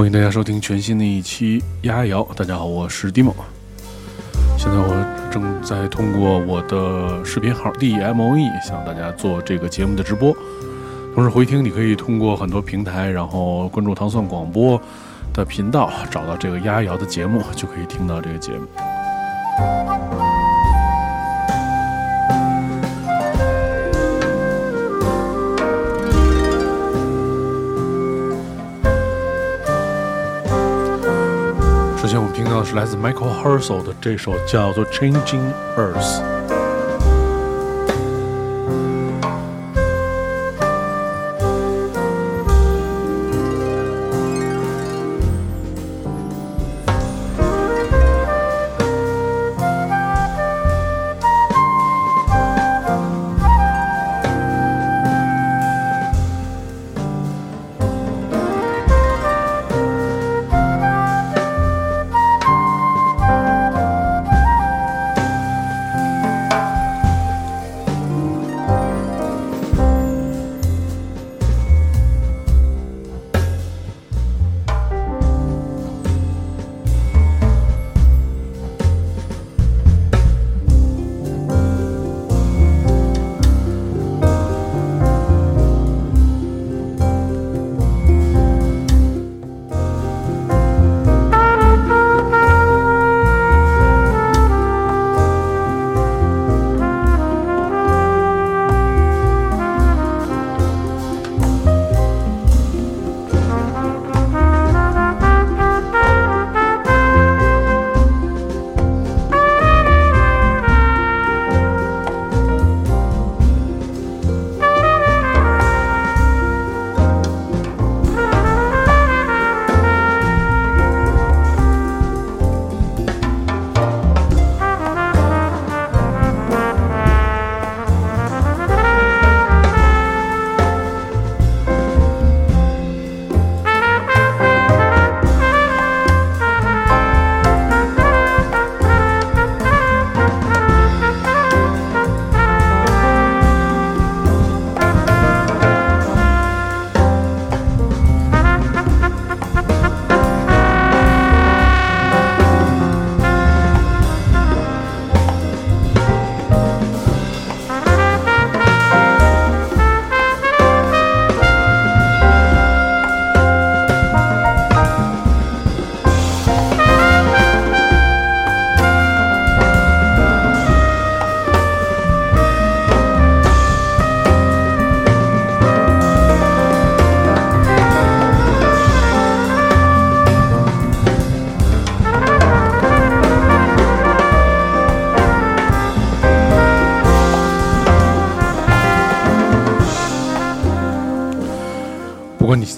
欢迎大家收听全新的一期丫瑶。大家好，我是 Dimo。现在我正在通过我的视频号 DMOE 向大家做这个节目的直播，同时回听你可以通过很多平台，然后关注糖蒜广播的频道，找到这个丫瑶的节目，就可以听到这个节目。是来自 Michael Hersel 的这首叫做《Changing Earth》。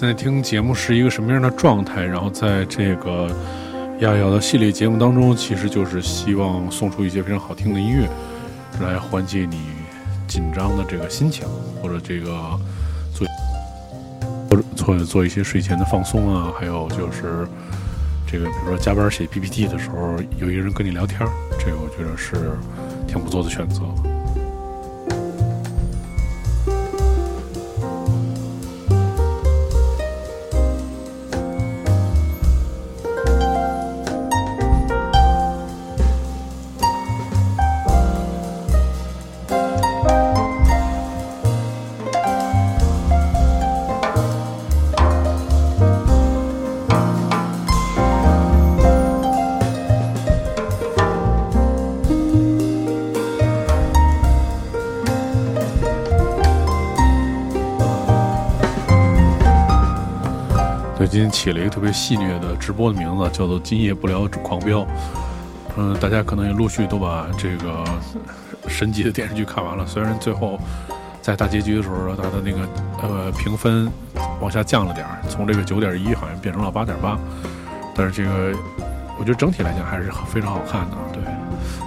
现在听节目是一个什么样的状态？然后在这个亚瑶的系列节目当中，其实就是希望送出一些非常好听的音乐，来缓解你紧张的这个心情，或者这个做或者做做一些睡前的放松啊，还有就是这个比如说加班写 PPT 的时候，有一个人跟你聊天，这个我觉得是挺不错的选择。今天起了一个特别戏谑的直播的名字，叫做“今夜不聊狂飙”。嗯，大家可能也陆续都把这个神级的电视剧看完了。虽然最后在大结局的时候，它的那个呃评分往下降了点儿，从这个九点一好像变成了八点八。但是这个我觉得整体来讲还是非常好看的。对，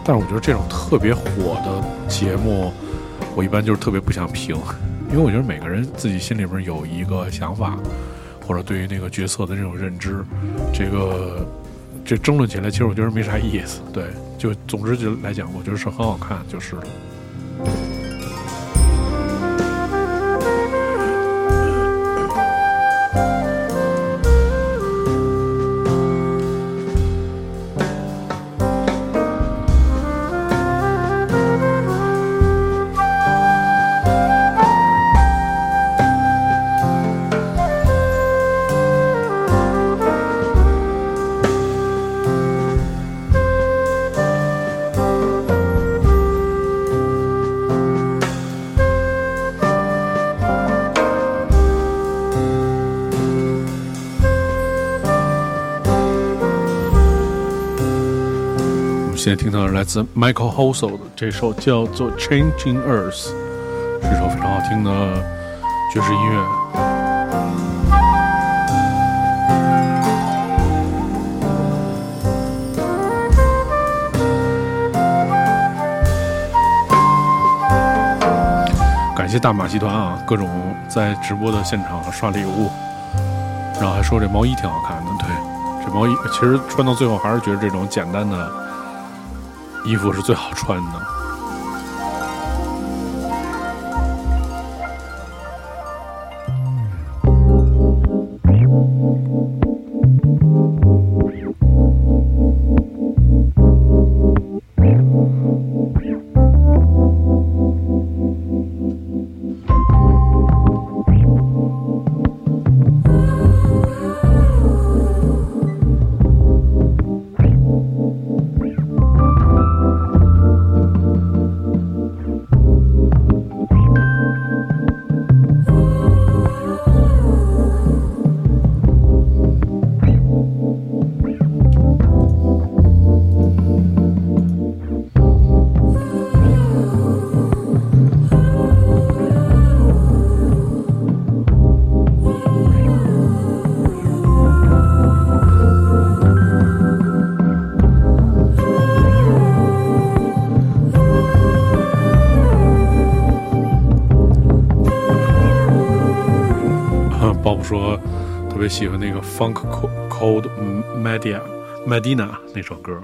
但是我觉得这种特别火的节目，我一般就是特别不想评，因为我觉得每个人自己心里边有一个想法。或者对于那个角色的这种认知，这个这争论起来，其实我觉得没啥意思。对，就总之就来讲，我觉得是很好看，就是了。自 Michael Hossel 的这首叫做《Changing Earth》，是首非常好听的爵士音乐。感谢大马戏团啊，各种在直播的现场刷礼物，然后还说这毛衣挺好看的。对，这毛衣其实穿到最后还是觉得这种简单的衣服是最好穿的。喜欢那个 Funk Cold Media Medina 那首歌。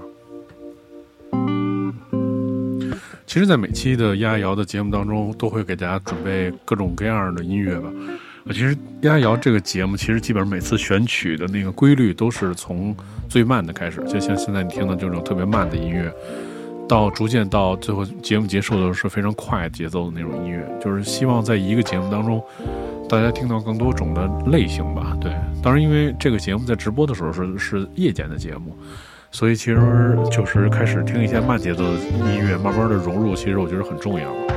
其实，在每期的丫瑶的节目当中，都会给大家准备各种各样的音乐吧。其实，丫瑶这个节目，其实基本上每次选曲的那个规律都是从最慢的开始，就像现在你听的这种特别慢的音乐，到逐渐到最后节目结束的时候是非常快节奏的那种音乐，就是希望在一个节目当中。大家听到更多种的类型吧，对，当然因为这个节目在直播的时候是是夜间的节目，所以其实就是开始听一些慢节奏的音乐，慢慢的融入，其实我觉得很重要。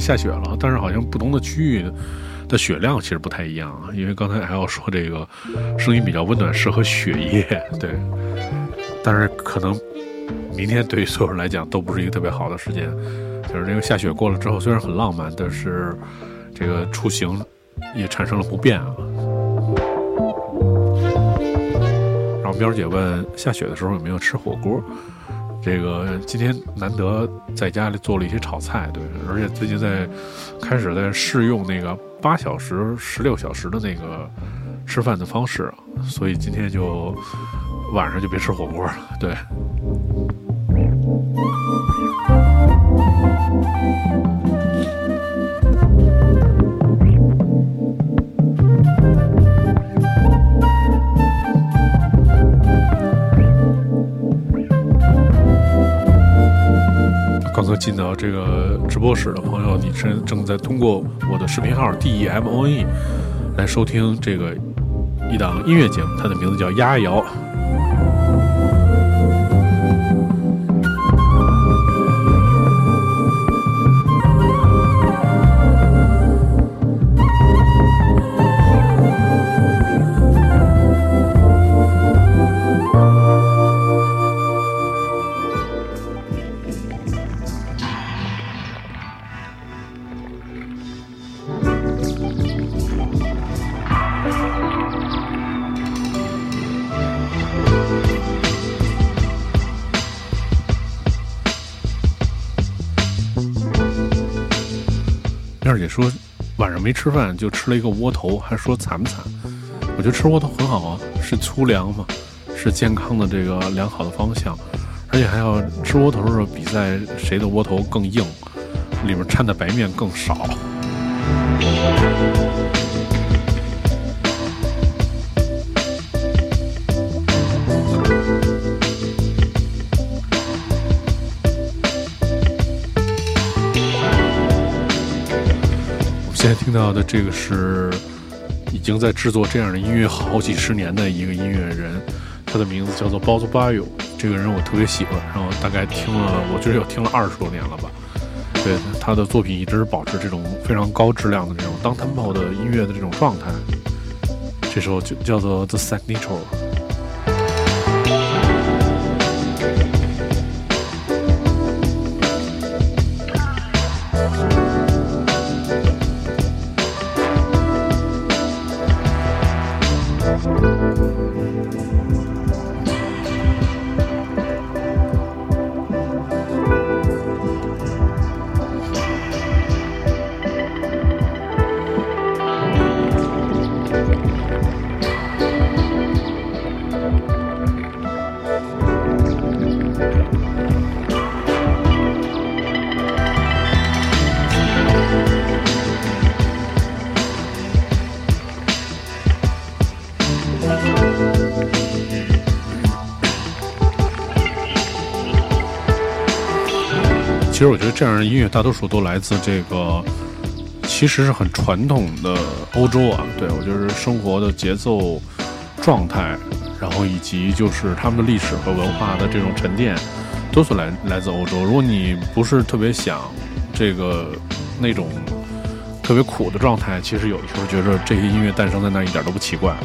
下雪了，但是好像不同的区域的雪量其实不太一样啊。因为刚才还要说这个声音比较温暖，适合雪夜，对。但是可能明天对于所有人来讲都不是一个特别好的时间，就是这个下雪过了之后，虽然很浪漫，但是这个出行也产生了不便啊。然后喵姐问下雪的时候有没有吃火锅？这个今天难得在家里做了一些炒菜，对，而且最近在开始在试用那个八小时、十六小时的那个吃饭的方式，所以今天就晚上就别吃火锅了，对。进到这个直播室的朋友，你正正在通过我的视频号 D E M O N E 来收听这个一档音乐节目，它的名字叫《丫瑶》。没吃饭就吃了一个窝头，还说惨不惨？我觉得吃窝头很好啊，是粗粮嘛，是健康的这个良好的方向，而且还要吃窝头的时候比赛谁的窝头更硬，里面掺的白面更少。听到的这个是已经在制作这样的音乐好几十年的一个音乐人，他的名字叫做包子巴友，这个人我特别喜欢，然后大概听了，我觉得有听了二十多年了吧。对他的作品一直保持这种非常高质量的这种当 tempo 的音乐的这种状态。这首就叫做 The Signature。其实我觉得这样的音乐大多数都来自这个，其实是很传统的欧洲啊。对我觉得生活的节奏、状态，然后以及就是他们的历史和文化的这种沉淀，都是来来自欧洲。如果你不是特别想这个那种特别苦的状态，其实有的时候觉得这些音乐诞生在那一点都不奇怪。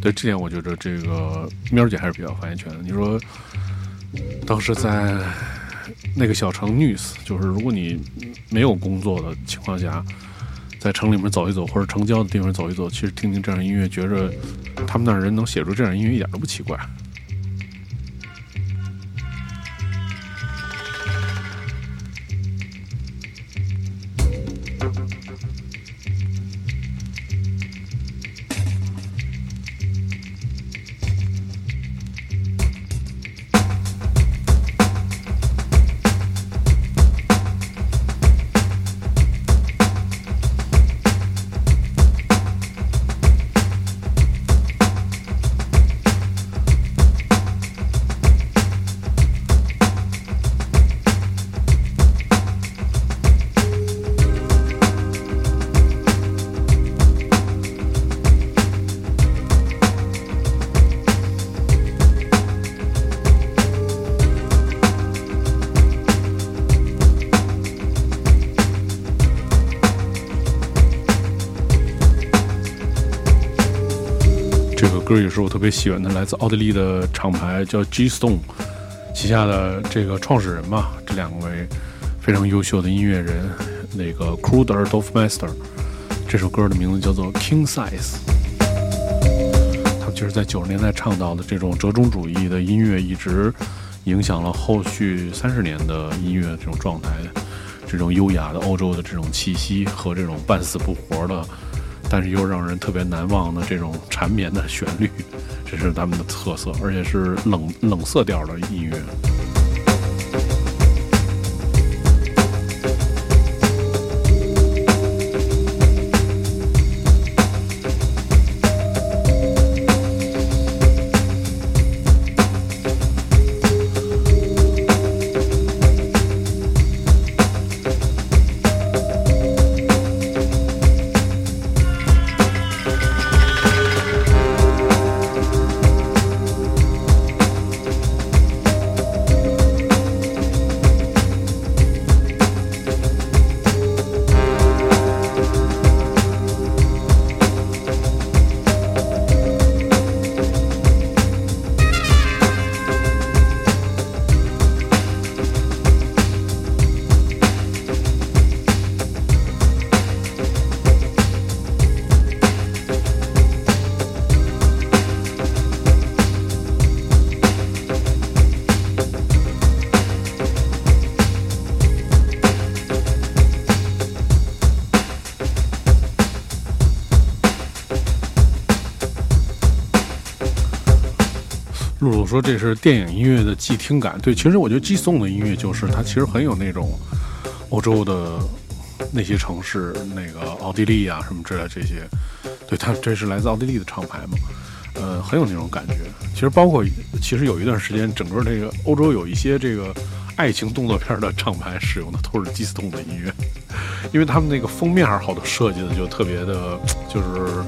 对这点，我觉得这个喵姐还是比较发言权的。你说，当时在那个小城 News，就是如果你没有工作的情况下，在城里面走一走，或者城郊的地方走一走，其实听听这样音乐，觉着他们那儿人能写出这样音乐，一点都不奇怪。歌也是我特别喜欢的，来自奥地利的厂牌叫 G Stone 旗下的这个创始人嘛，这两位非常优秀的音乐人，那个 Kruder Dorfmeister，这首歌的名字叫做 King Size。他们就是在九十年代倡导的这种折中主义的音乐，一直影响了后续三十年的音乐这种状态，这种优雅的欧洲的这种气息和这种半死不活的。但是又让人特别难忘的这种缠绵的旋律，这是咱们的特色，而且是冷冷色调的音乐。说：“这是电影音乐的既听感。对，其实我觉得寄送的音乐就是它，其实很有那种欧洲的那些城市，那个奥地利啊什么之类这些。对，它这是来自奥地利的厂牌嘛，呃，很有那种感觉。其实包括，其实有一段时间，整个这个欧洲有一些这个爱情动作片的厂牌使用的都是 G-Stone 的音乐，因为他们那个封面好多设计的就特别的，就是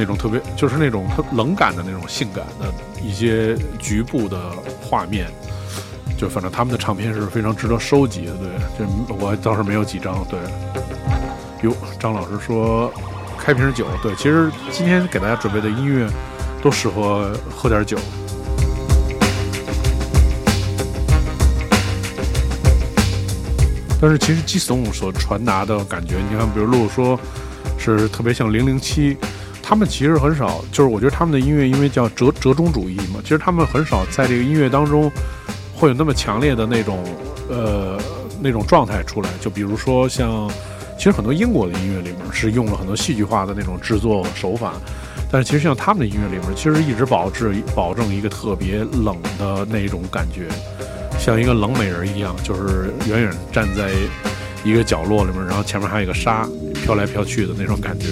那种特别就是那种冷感的那种性感的一些局部的画面，就反正他们的唱片是非常值得收集的。对，这我倒是没有几张。对，哟，张老师说开瓶酒，对，其实今天给大家准备的音乐都适合喝点酒。但是其实 G Stone 所传达的感觉，你看，比如露露说，是特别像零零七，他们其实很少，就是我觉得他们的音乐因为叫折折中主义嘛，其实他们很少在这个音乐当中会有那么强烈的那种呃那种状态出来。就比如说像，其实很多英国的音乐里面是用了很多戏剧化的那种制作手法，但是其实像他们的音乐里面，其实一直保持保证一个特别冷的那种感觉。像一个冷美人一样，就是远远站在一个角落里面，然后前面还有一个沙飘来飘去的那种感觉。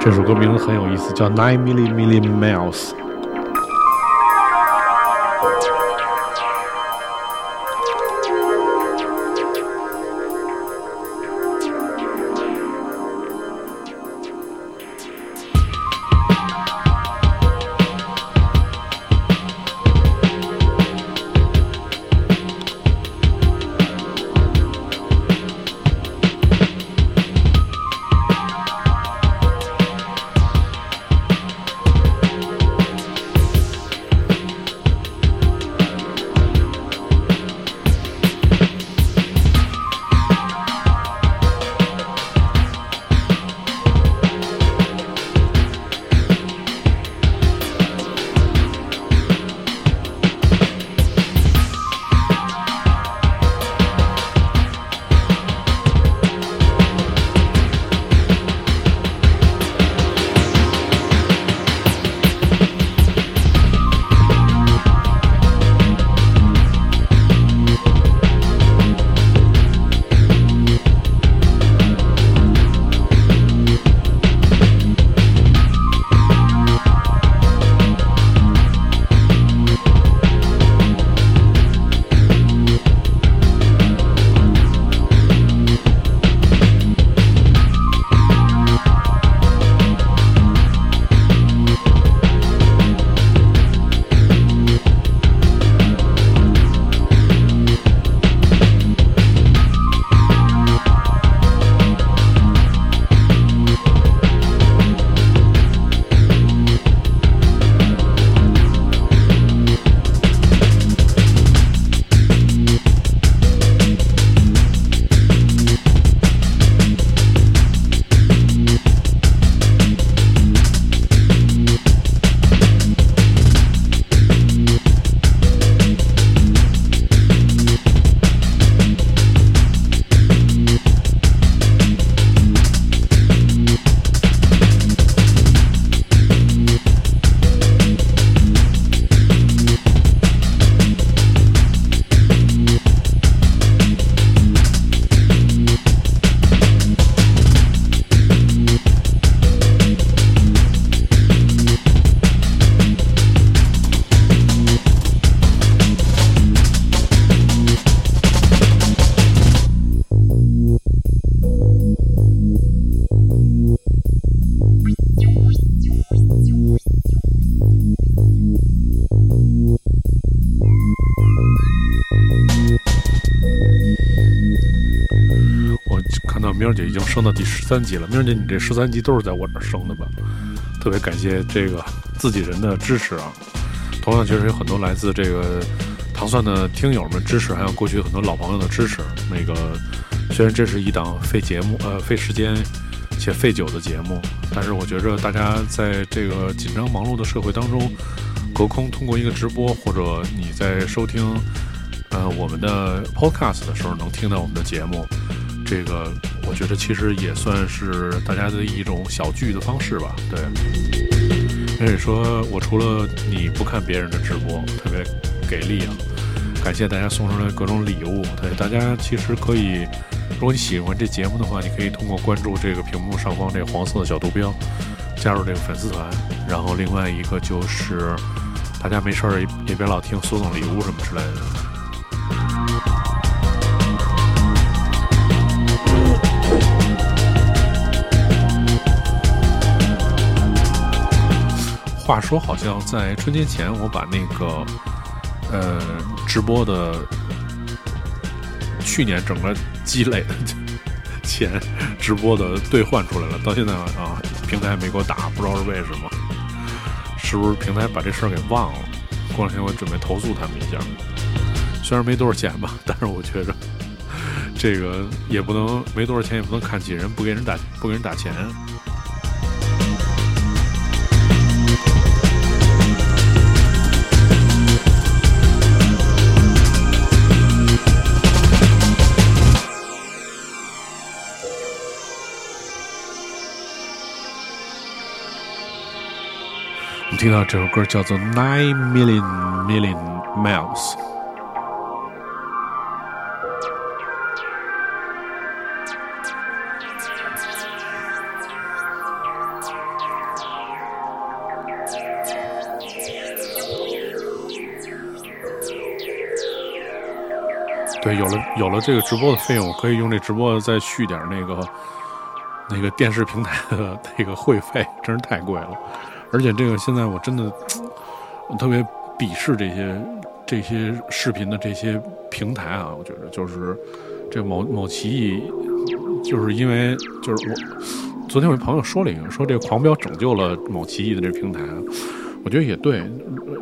这首歌名字很有意思，叫《Nine Million Million Miles》。已经升到第十三级了，明儿姐，你这十三级都是在我这儿升的吧？特别感谢这个自己人的支持啊！同样，其实有很多来自这个糖蒜的听友们支持，还有过去很多老朋友的支持。那个虽然这是一档费节目、呃费时间且费酒的节目，但是我觉着大家在这个紧张忙碌的社会当中，隔空通过一个直播，或者你在收听呃我们的 podcast 的时候，能听到我们的节目，这个我觉得其实也算是大家的一种小聚的方式吧。对。可以说，我除了你不看别人的直播，特别给力啊！感谢大家送出来各种礼物。对大家，其实可以，如果你喜欢这节目的话，你可以通过关注这个屏幕上方这个黄色的小图标，加入这个粉丝团。然后另外一个就是，大家没事儿也也别老听苏总礼物什么之类的。话说，好像在春节前，我把那个呃直播的去年整个积累的钱直播的兑换出来了，到现在啊，平台没给我打，不知道是为什么，是不是平台把这事儿给忘了？过两天我准备投诉他们一下，虽然没多少钱吧，但是我觉着这个也不能没多少钱，也不能看起人不给人打不给人打钱。听到这首歌叫做《Nine Million Million Miles》。对，有了有了这个直播的费用，我可以用这直播再续点那个那个电视平台的那个会费，真是太贵了。而且这个现在我真的，特别鄙视这些这些视频的这些平台啊！我觉得就是这某某奇异，就是因为就是我昨天我一朋友说了一个，说这个狂飙拯救了某奇异的这平台，我觉得也对，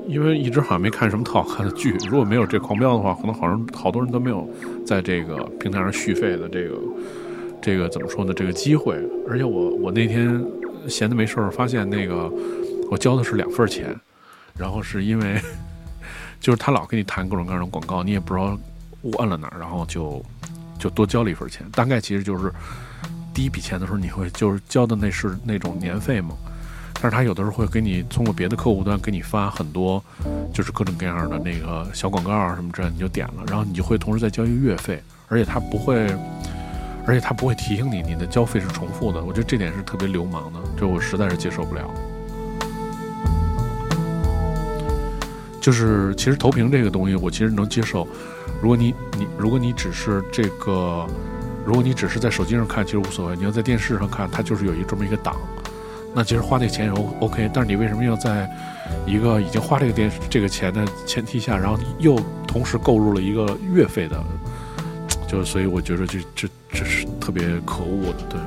因为一直好像没看什么特好看的剧，如果没有这狂飙的话，可能好像好多人都没有在这个平台上续费的这个这个怎么说呢？这个机会。而且我我那天闲的没事儿，发现那个。我交的是两份钱，然后是因为，就是他老给你弹各种各样的广告，你也不知道我摁了哪儿，然后就就多交了一份钱。大概其实就是第一笔钱的时候，你会就是交的那是那种年费嘛，但是他有的时候会给你通过别的客户端给你发很多，就是各种各样的那个小广告啊什么之类，你就点了，然后你就会同时再交一个月费，而且他不会，而且他不会提醒你你的交费是重复的。我觉得这点是特别流氓的，这我实在是接受不了。就是其实投屏这个东西，我其实能接受。如果你你如果你只是这个，如果你只是在手机上看，其实无所谓。你要在电视上看，它就是有一这么一个档。那其实花那钱也 O OK。但是你为什么要在一个已经花这个电这个钱的前提下，然后又同时购入了一个月费的？就所以我觉得这这这是特别可恶的，对。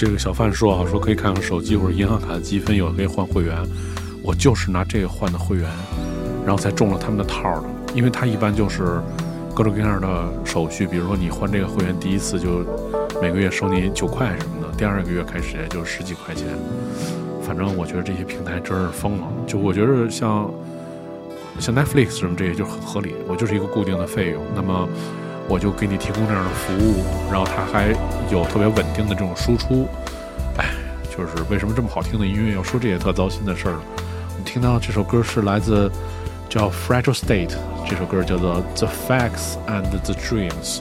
这个小范说啊，说可以看看手机或者银行卡的积分，有可以换会员。我就是拿这个换的会员，然后才中了他们的套的。因为他一般就是各种各样的手续，比如说你换这个会员，第一次就每个月收你九块什么的，第二个月开始也就十几块钱。反正我觉得这些平台真是疯了。就我觉得像像 Netflix 什么这些就很合理，我就是一个固定的费用。那么。我就给你提供这样的服务，然后它还有特别稳定的这种输出，哎，就是为什么这么好听的音乐要说这些特糟心的事儿？我们听到这首歌是来自叫《Fragile State》，这首歌叫做《The Facts and the Dreams》。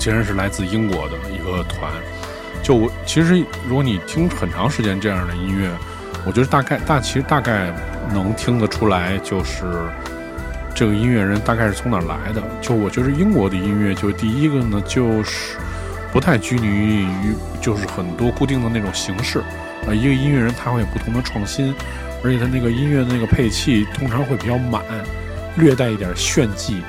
其然是来自英国的一个团。就我其实，如果你听很长时间这样的音乐，我觉得大概大其实大概能听得出来，就是这个音乐人大概是从哪儿来的。就我觉得英国的音乐，就第一个呢，就是不太拘泥于就是很多固定的那种形式啊。一个音乐人他会有不同的创新，而且他那个音乐的那个配器通常会比较满，略带一点炫技。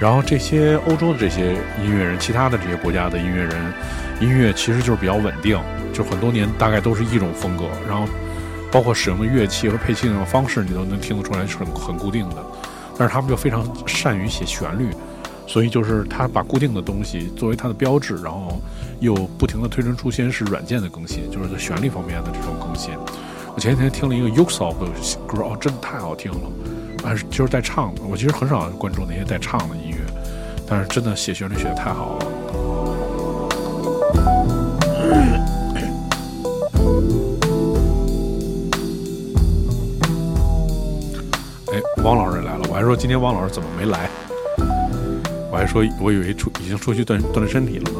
然后这些欧洲的这些音乐人，其他的这些国家的音乐人，音乐其实就是比较稳定，就很多年大概都是一种风格。然后包括使用的乐器和配器那种方式，你都能听得出来是很很固定的。但是他们就非常善于写旋律，所以就是他把固定的东西作为它的标志，然后又不停的推陈出新，是软件的更新，就是在旋律方面的这种更新。我前几天听了一个 Usopp 的歌，哦，真的太好听了。还是就是在唱的，我其实很少关注那些在唱的音乐，但是真的写旋律写的太好了。哎，汪老师也来了，我还说今天汪老师怎么没来，我还说我以为出已经出去锻锻炼身体了呢。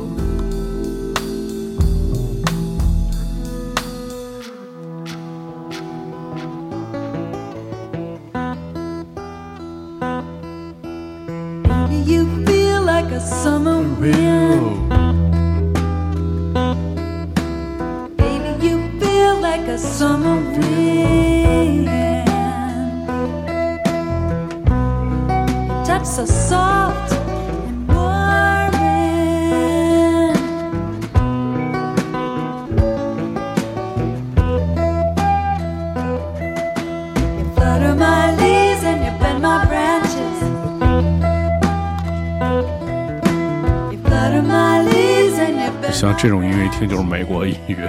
国音乐。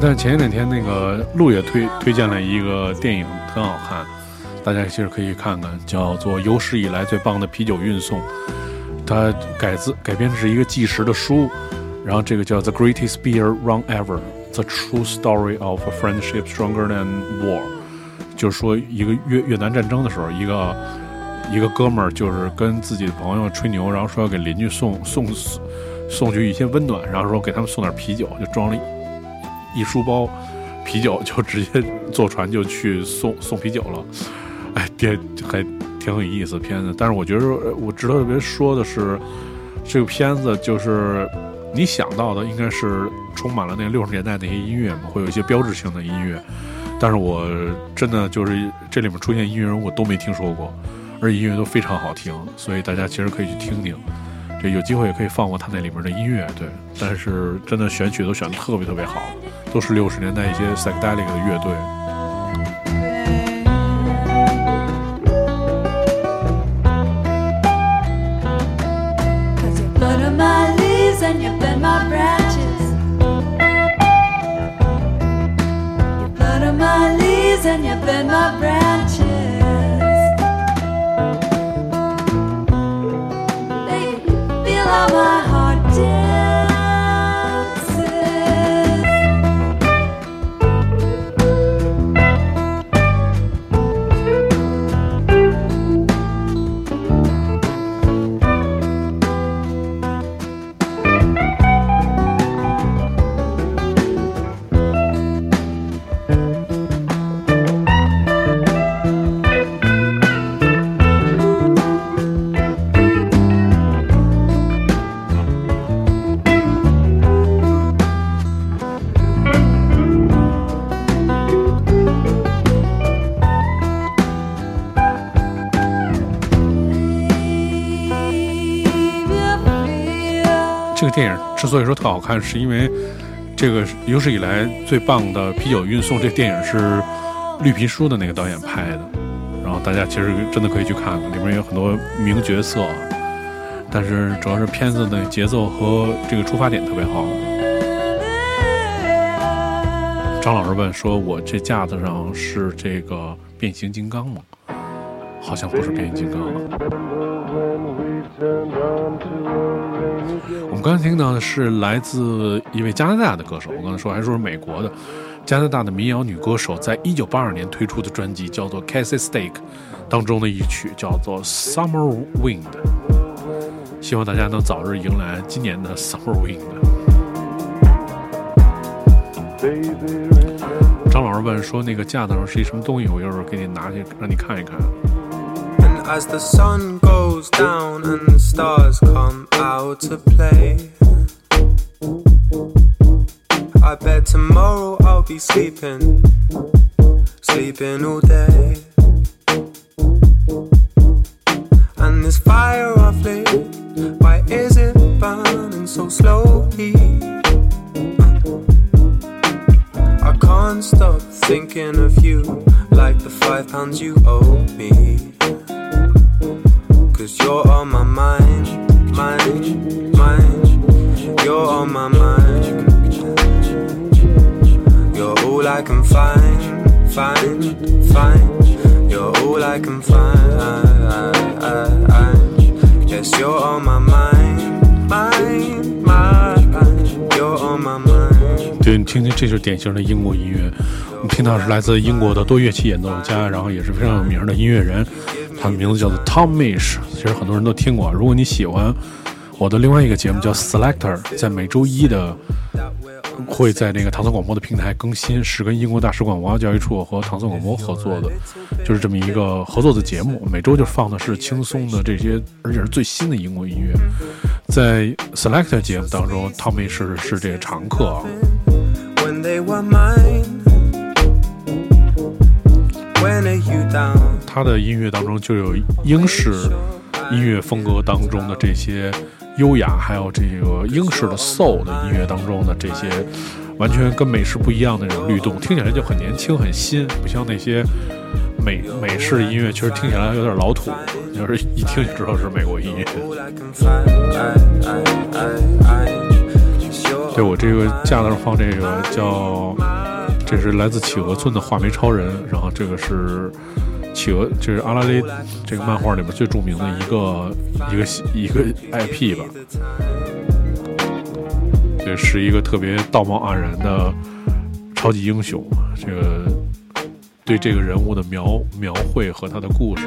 但前两天那个路也推推荐了一个电影，很好看，大家其实可以看看，叫做《有史以来最棒的啤酒运送》。它改自改编的是一个纪实的书，然后这个叫《The Greatest Beer Run Ever: The True Story of a Friendship Stronger Than War》，就是说一个越越南战争的时候，一个。一个哥们儿就是跟自己的朋友吹牛，然后说要给邻居送送送去一些温暖，然后说给他们送点啤酒，就装了一书包啤酒，就直接坐船就去送 送啤酒了。哎，电还挺有意思片子，但是我觉得我值得特别说的是，这个片子就是你想到的应该是充满了那六十年代那些音乐嘛，会有一些标志性的音乐，但是我真的就是这里面出现音乐人我都没听说过。而音乐都非常好听，所以大家其实可以去听听。这有机会也可以放放他那里面的音乐，对。但是真的选曲都选的特别特别好，都是六十年代一些 psychedelic 的乐队。电影之所以说特好看，是因为这个有史以来最棒的啤酒运送。这电影是《绿皮书》的那个导演拍的，然后大家其实真的可以去看看，里面有很多名角色。但是主要是片子的节奏和这个出发点特别好。张老师问说：“我这架子上是这个变形金刚吗？”好像不是变形金刚。我们刚才听到的是来自一位加拿大的歌手，我刚才说还说是美国的，加拿大的民谣女歌手，在一九八二年推出的专辑叫做《Cassie Steak》当中的一曲叫做《Summer Wind》，希望大家能早日迎来今年的 Summer Wind。张老师问说：“那个架子上是一什么东西？我一会儿给你拿去让你看一看。” As the sun goes down and the stars come out to play. I bet tomorrow I'll be sleeping, sleeping all day. And this fire I've lit, why is it burning so slowly? I can't stop thinking of you like the five pounds you owe me. Cause you're on my mind, mind, mind. You're on my mind. You're all I can find, find, find. You're all I can find. Yes, you're on my mind, mind, mind. You're on my mind. 对你听听，这就是典型的英国音乐。我们听到是来自英国的多乐器演奏家，然后也是非常有名的音乐人。他的名字叫做 Tom Mish，其实很多人都听过。如果你喜欢我的另外一个节目叫 Selector，在每周一的会在那个唐宋广播的平台更新，是跟英国大使馆文化教育处和唐宋广播合作的，就是这么一个合作的节目。每周就放的是轻松的这些，而且是最新的英国音乐。在 Selector 节目当中，Tom Mish 是这个常客啊。他的音乐当中就有英式音乐风格当中的这些优雅，还有这个英式的 soul 的音乐当中的这些完全跟美式不一样的这种律动，听起来就很年轻、很新，不像那些美美式音乐，其实听起来有点老土，就是一听就知道是美国音乐。对我这个架子上放这个叫。这是来自企鹅村的画眉超人，然后这个是企鹅，这是阿拉蕾这个漫画里面最著名的一个一个一个 IP 吧。这是一个特别道貌岸然的超级英雄，这个对这个人物的描描绘和他的故事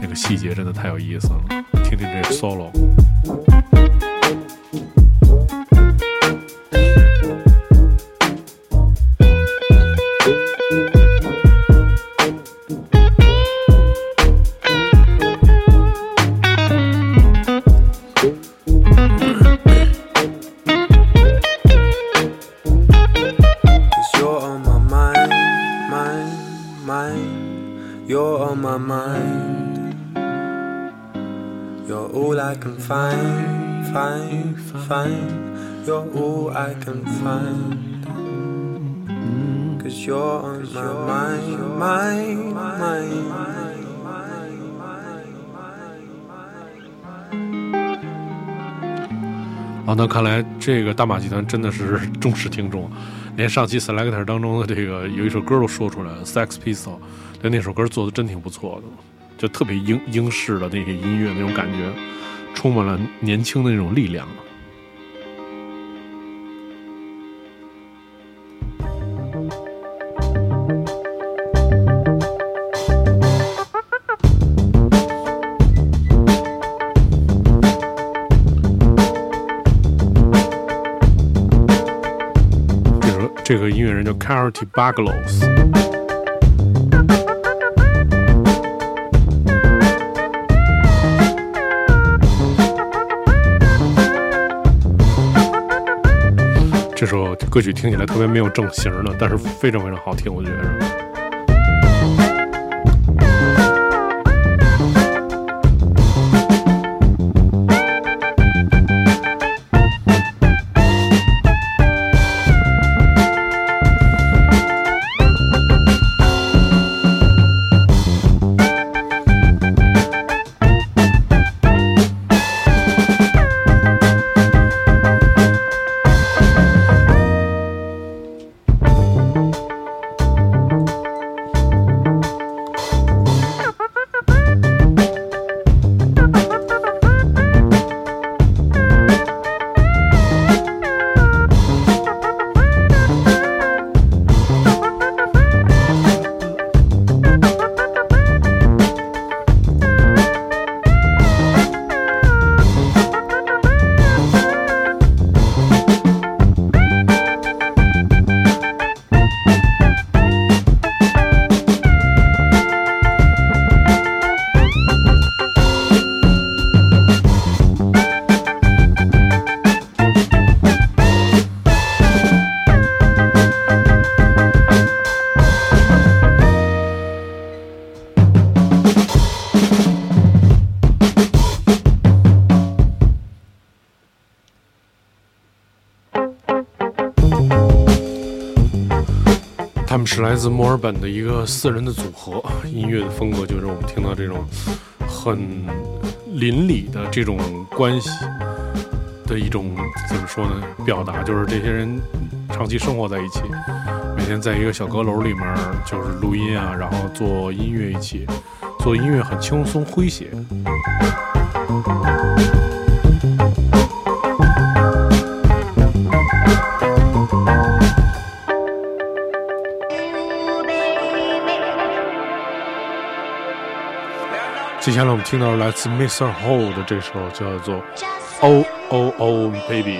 那个细节真的太有意思了，听听这 solo。Mind. You're all I can find. find, find. You're all I can find. Cause you're on my mind, mind, mind. 好，那看来这个大马集团真的是忠实听众，连上期 Selector 当中的这个有一首歌都说出来了，Sex Pistol，但那首歌做的真挺不错的，就特别英英式的那些音乐那种感觉，充满了年轻的那种力量。这个音乐人叫 Carity Baglos。这首歌曲听起来特别没有正形的，但是非常非常好听，我觉得。是来自墨尔本的一个四人的组合，音乐的风格就是我们听到这种很邻里的这种关系的一种怎么说呢？表达就是这些人长期生活在一起，每天在一个小阁楼里面就是录音啊，然后做音乐一起做音乐很轻松诙谐。们听到来自 Mr. Ho 的这首叫做《Oh Oh Oh Baby》。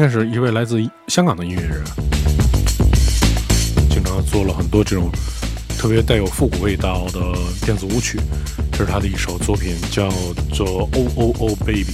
该是一位来自香港的音乐人，经常做了很多这种特别带有复古味道的电子舞曲。这是他的一首作品，叫做《O O O Baby》。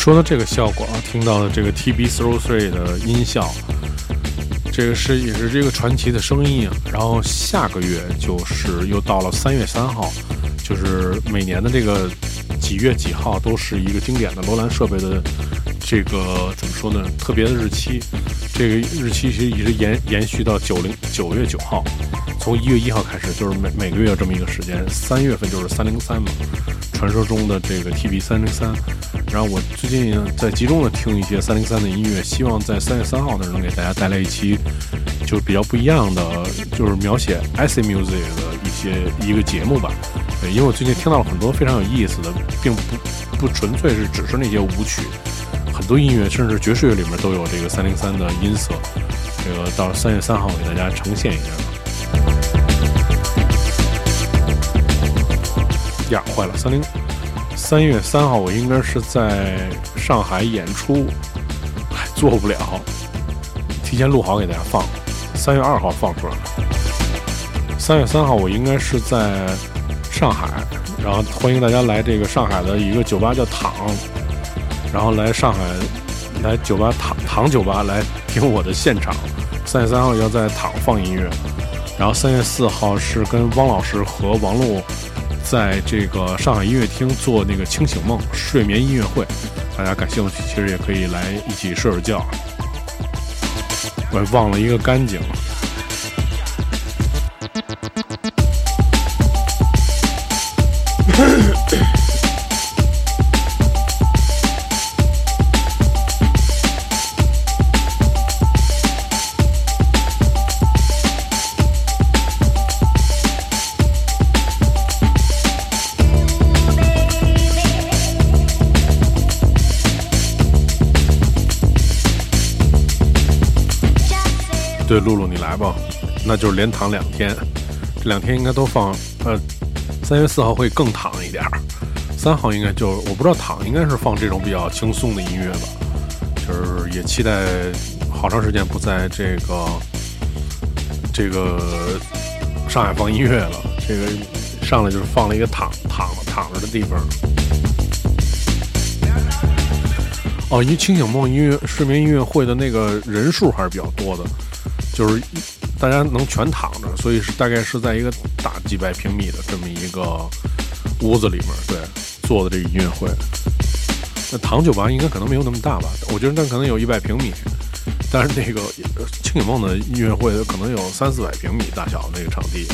说到这个效果啊，听到了这个 TB Throw Three 的音效，这个是也是这个传奇的声音啊。然后下个月就是又到了三月三号，就是每年的这个几月几号都是一个经典的罗兰设备的这个怎么说呢？特别的日期，这个日期其实一直延延续到九零九月九号，从一月一号开始就是每每个月有这么一个时间，三月份就是三零三嘛，传说中的这个 TB 三零三。然后我最近在集中的听一些三零三的音乐，希望在三月三号的时候能给大家带来一期，就是比较不一样的，就是描写 IC music 的一些一个节目吧。对，因为我最近听到了很多非常有意思的，并不不纯粹是只是那些舞曲，很多音乐甚至爵士乐里面都有这个三零三的音色。这个到三月三号给大家呈现一下。呀，坏了，三零。三月三号我应该是在上海演出，还做不了，提前录好给大家放。三月二号放出来。三月三号我应该是在上海，然后欢迎大家来这个上海的一个酒吧叫躺，然后来上海来酒吧躺躺酒吧来听我的现场。三月三号要在躺放音乐，然后三月四号是跟汪老师和王璐。在这个上海音乐厅做那个清醒梦睡眠音乐会，大家感兴趣，其实也可以来一起睡睡觉。我忘了一个干净。那就是连躺两天，这两天应该都放。呃，三月四号会更躺一点儿，三号应该就我不知道躺应该是放这种比较轻松的音乐吧，就是也期待好长时间不在这个这个上海放音乐了，这个上来就是放了一个躺躺躺着的地方。哦，因为清醒梦音乐睡眠音乐会的那个人数还是比较多的。就是大家能全躺着，所以是大概是在一个大几百平米的这么一个屋子里面，对，做的这个音乐会。那唐酒吧应该可能没有那么大吧？我觉得那可能有一百平米，但是那个清醒梦的音乐会可能有三四百平米大小那个场地。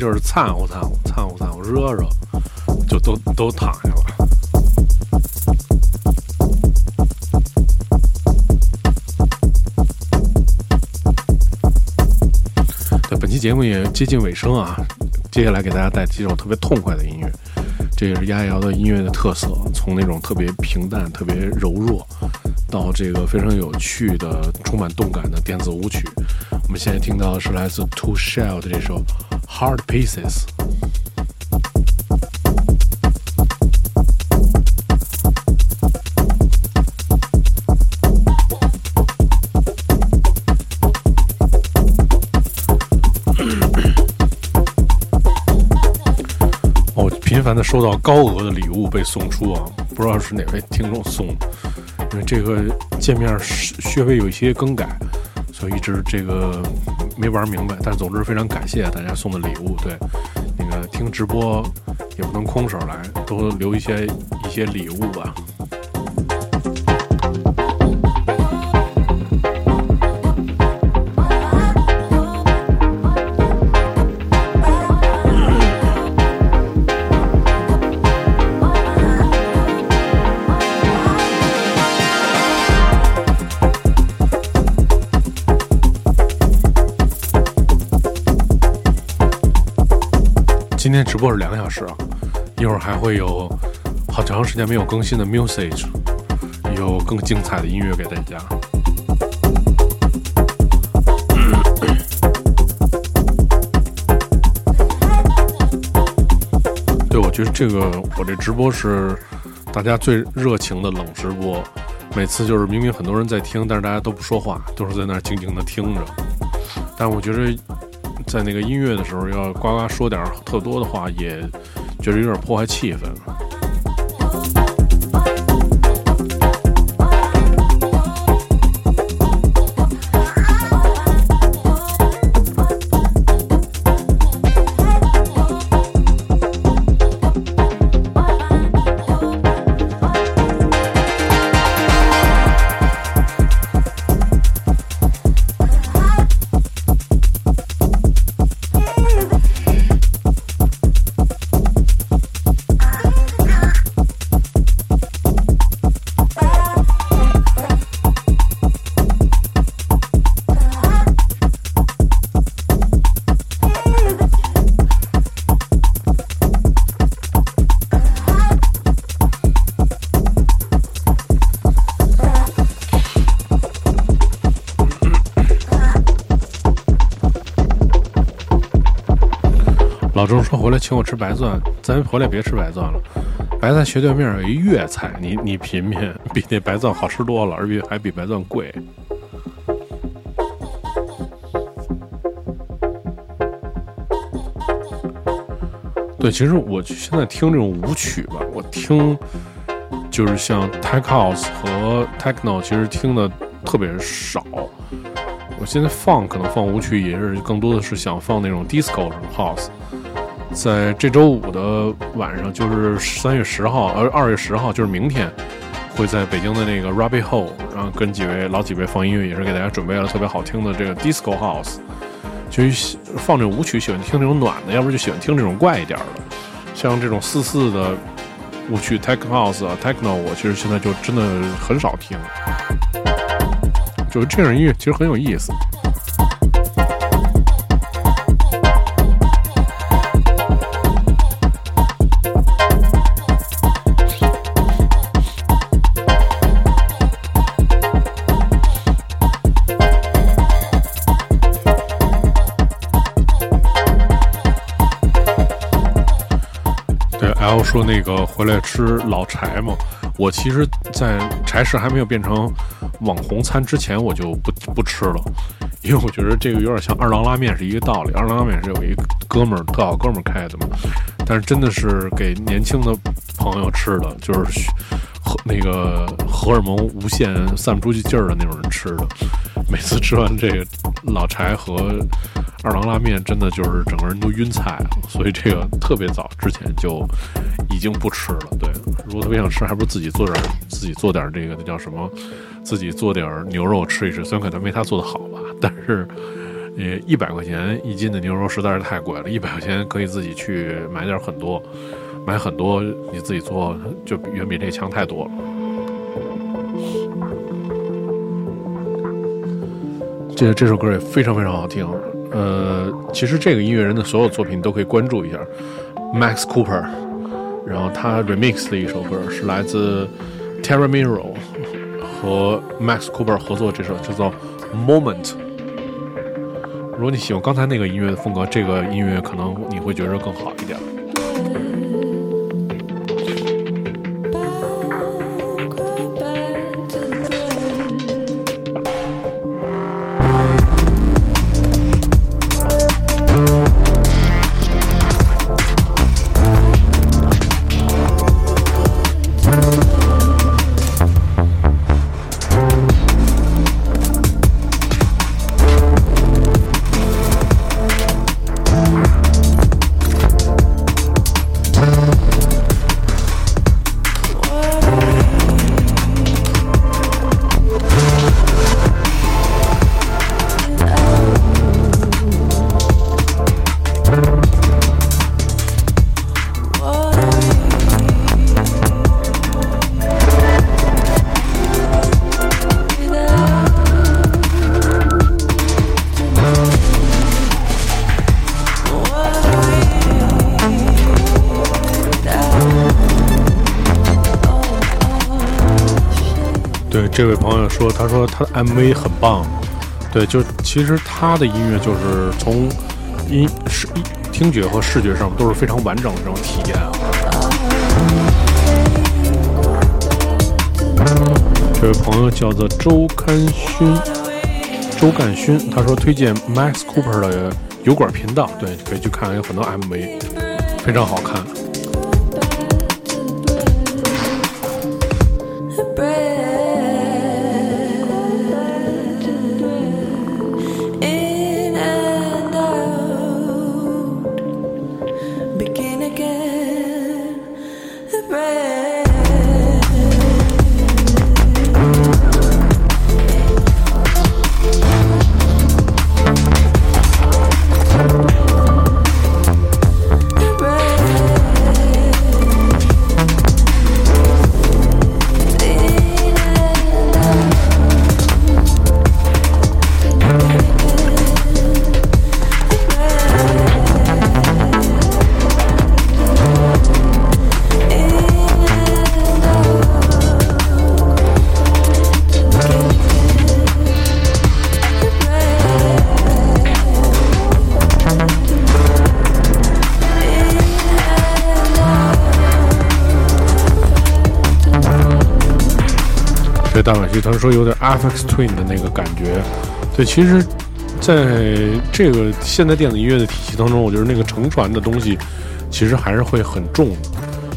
就是掺和掺和掺和掺和热热，就都都躺下了。对，本期节目也接近尾声啊，接下来给大家带几首特别痛快的音乐，这也是丫瑶的音乐的特色，从那种特别平淡、特别柔弱，到这个非常有趣的、充满动感的电子舞曲。我们现在听到的是来自 Two Shell 的这首。Hard Pieces。我，频繁的收到高额的礼物被送出啊，不知道是哪位听众送的，因为这个界面稍微有一些更改，所以一直这个。没玩明白，但总之非常感谢大家送的礼物。对，那个听直播也不能空手来，多留一些一些礼物吧。播是两个小时啊，一会儿还会有好长时间没有更新的 music，有更精彩的音乐给大家。对，我觉得这个我这直播是大家最热情的冷直播，每次就是明明很多人在听，但是大家都不说话，都是在那儿静静的听着。但我觉得。在那个音乐的时候，要呱呱说点特多的话，也觉得有点破坏气氛。请我吃白钻，咱回来别吃白钻了。白菜斜对面有一粤菜，你你品品，比那白钻好吃多了，而且还比白钻贵。对，其实我现在听这种舞曲吧，我听就是像 tech house 和 techno，其实听的特别少。我现在放可能放舞曲，也是更多的是想放那种 disco 什么 house。在这周五的晚上，就是三月十号，呃，二月十号，就是明天，会在北京的那个 Rabbit Hole，然后跟几位老几位放音乐，也是给大家准备了特别好听的这个 disco house。就放这种舞曲，喜欢听这种暖的，要不就喜欢听这种怪一点的，像这种四四的舞曲，tech house 啊、techno，我其实现在就真的很少听。就这种音乐其实很有意思。说那个回来吃老柴嘛，我其实，在柴市还没有变成网红餐之前，我就不不吃了，因为我觉得这个有点像二郎拉面是一个道理。二郎拉面是有一哥们儿特好哥们儿开的嘛，但是真的是给年轻的朋友吃的，就是荷那个荷尔蒙无限散不出去劲儿的那种人吃的。每次吃完这个老柴和二郎拉面，真的就是整个人都晕菜了，所以这个特别早之前就。已经不吃了。对，如果特别想吃，还不如自己做点，自己做点这个那叫什么，自己做点牛肉吃一吃。虽然可能没他做的好吧，但是，呃，一百块钱一斤的牛肉实在是太贵了。一百块钱可以自己去买点很多，买很多你自己做，就远比这强太多了。这这首歌也非常非常好听。呃，其实这个音乐人的所有作品都可以关注一下，Max Cooper。然后他 remix 的一首歌是来自 Terra Miro 和 Max Cooper 合作，这首叫做 Moment。如果你喜欢刚才那个音乐的风格，这个音乐可能你会觉得更好一点。MV 很棒，对，就其实他的音乐就是从音视听觉和视觉上都是非常完整的这种体验啊。”这位朋友叫做周刊勋，周干勋，他说推荐 Max Cooper 的油管频道，对，可以去看，有很多 MV，非常好看。red. 他说有点 Afex Twin 的那个感觉。对，其实，在这个现代电子音乐的体系当中，我觉得那个承传的东西，其实还是会很重的，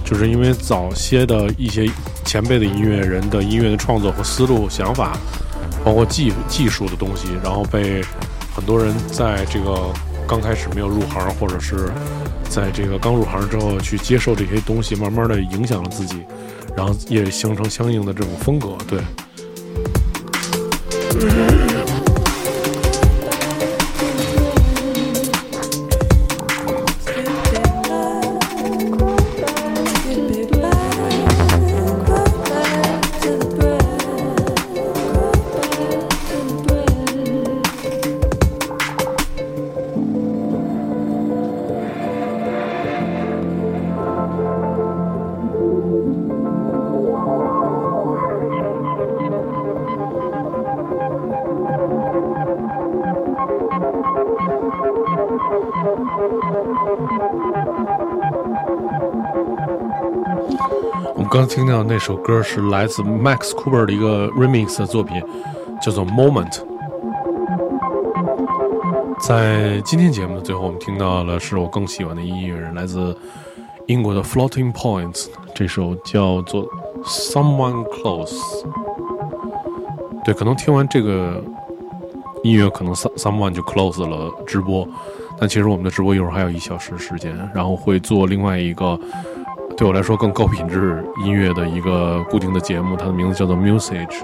就是因为早些的一些前辈的音乐人的音乐的创作和思路、想法，包括技技术的东西，然后被很多人在这个刚开始没有入行，或者是在这个刚入行之后去接受这些东西，慢慢的影响了自己。然后也形成相应的这种风格，对。mm-hmm. 我们刚听到那首歌是来自 Max Cooper 的一个 remix 的作品，叫做 Moment。在今天节目的最后，我们听到了是我更喜欢的音乐人，来自英国的 Floating Points，这首叫做 Someone Close。对，可能听完这个音乐，可能 Someone 就 close 了直播，但其实我们的直播一会儿还有一小时时间，然后会做另外一个。对我来说更高品质音乐的一个固定的节目，它的名字叫做 Musage。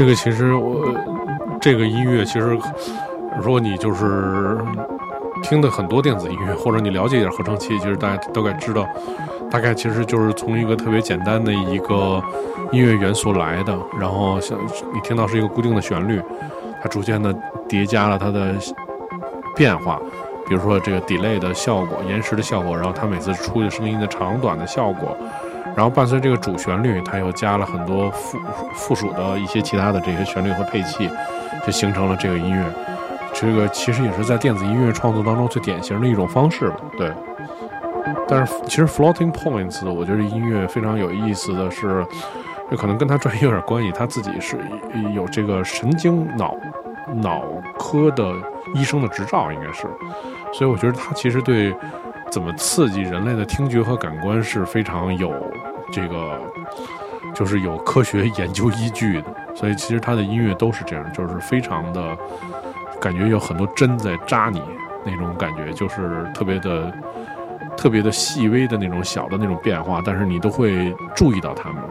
这个其实我，这个音乐其实，如果你就是听的很多电子音乐，或者你了解一点合成器，其实大家都该知道，大概其实就是从一个特别简单的一个音乐元素来的，然后像你听到是一个固定的旋律，它逐渐的叠加了它的变化，比如说这个 delay 的效果、延时的效果，然后它每次出的声音的长短的效果。然后伴随这个主旋律，它又加了很多附附属的一些其他的这些旋律和配器，就形成了这个音乐。这个其实也是在电子音乐创作当中最典型的一种方式吧。对。但是其实 Floating Points，我觉得音乐非常有意思的是，这可能跟他专业有点关系。他自己是有这个神经脑脑科的医生的执照，应该是。所以我觉得他其实对。怎么刺激人类的听觉和感官是非常有这个，就是有科学 研究依据的。所以其实他的音乐都是这样，就是非常的感觉有很多针在扎你那种感觉，就是特别的、特别的细微的那种小的那种变化，但是你都会注意到它们。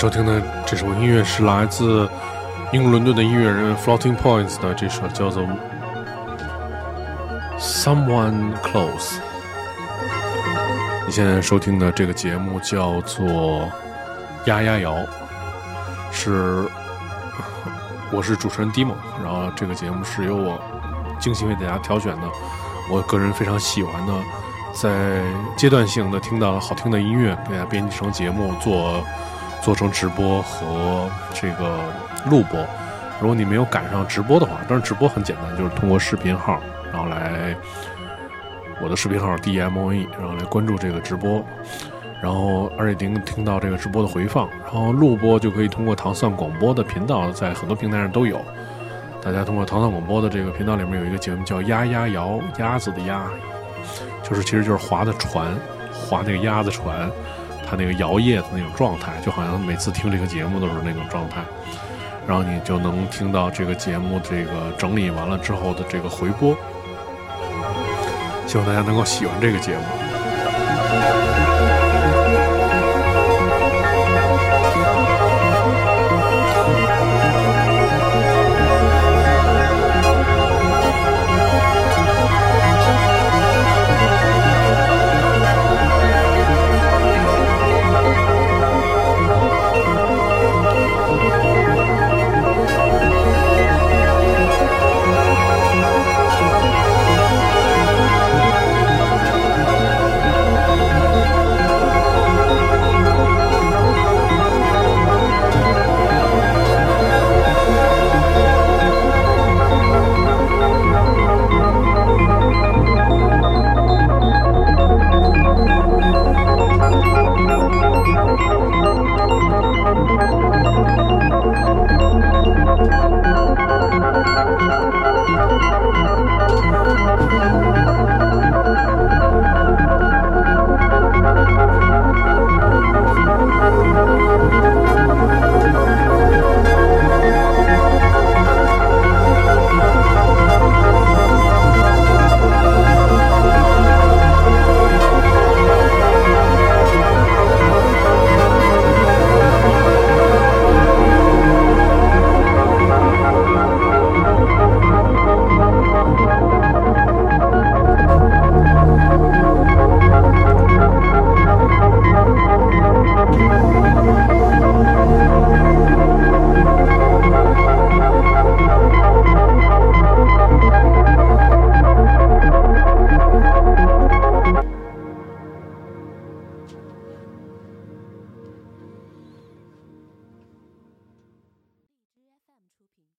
收听的这首音乐是来自英国伦敦的音乐人 Floating Points 的这首叫做《Someone Close》。你现在收听的这个节目叫做《丫丫摇》，是 我是主持人 Dimo，然后这个节目是由我精心为大家挑选的，我个人非常喜欢的，在阶段性的听到好听的音乐，给大家编辑成节目做。做成直播和这个录播，如果你没有赶上直播的话，当然直播很简单，就是通过视频号，然后来我的视频号 D M O E，然后来关注这个直播，然后而且您听到这个直播的回放，然后录播就可以通过糖蒜广播的频道，在很多平台上都有。大家通过糖蒜广播的这个频道里面有一个节目叫《鸭鸭摇》，鸭子的鸭，就是其实就是划的船，划那个鸭子船。他那个摇曳的那种状态，就好像每次听这个节目都是那种状态，然后你就能听到这个节目这个整理完了之后的这个回播。希望大家能够喜欢这个节目。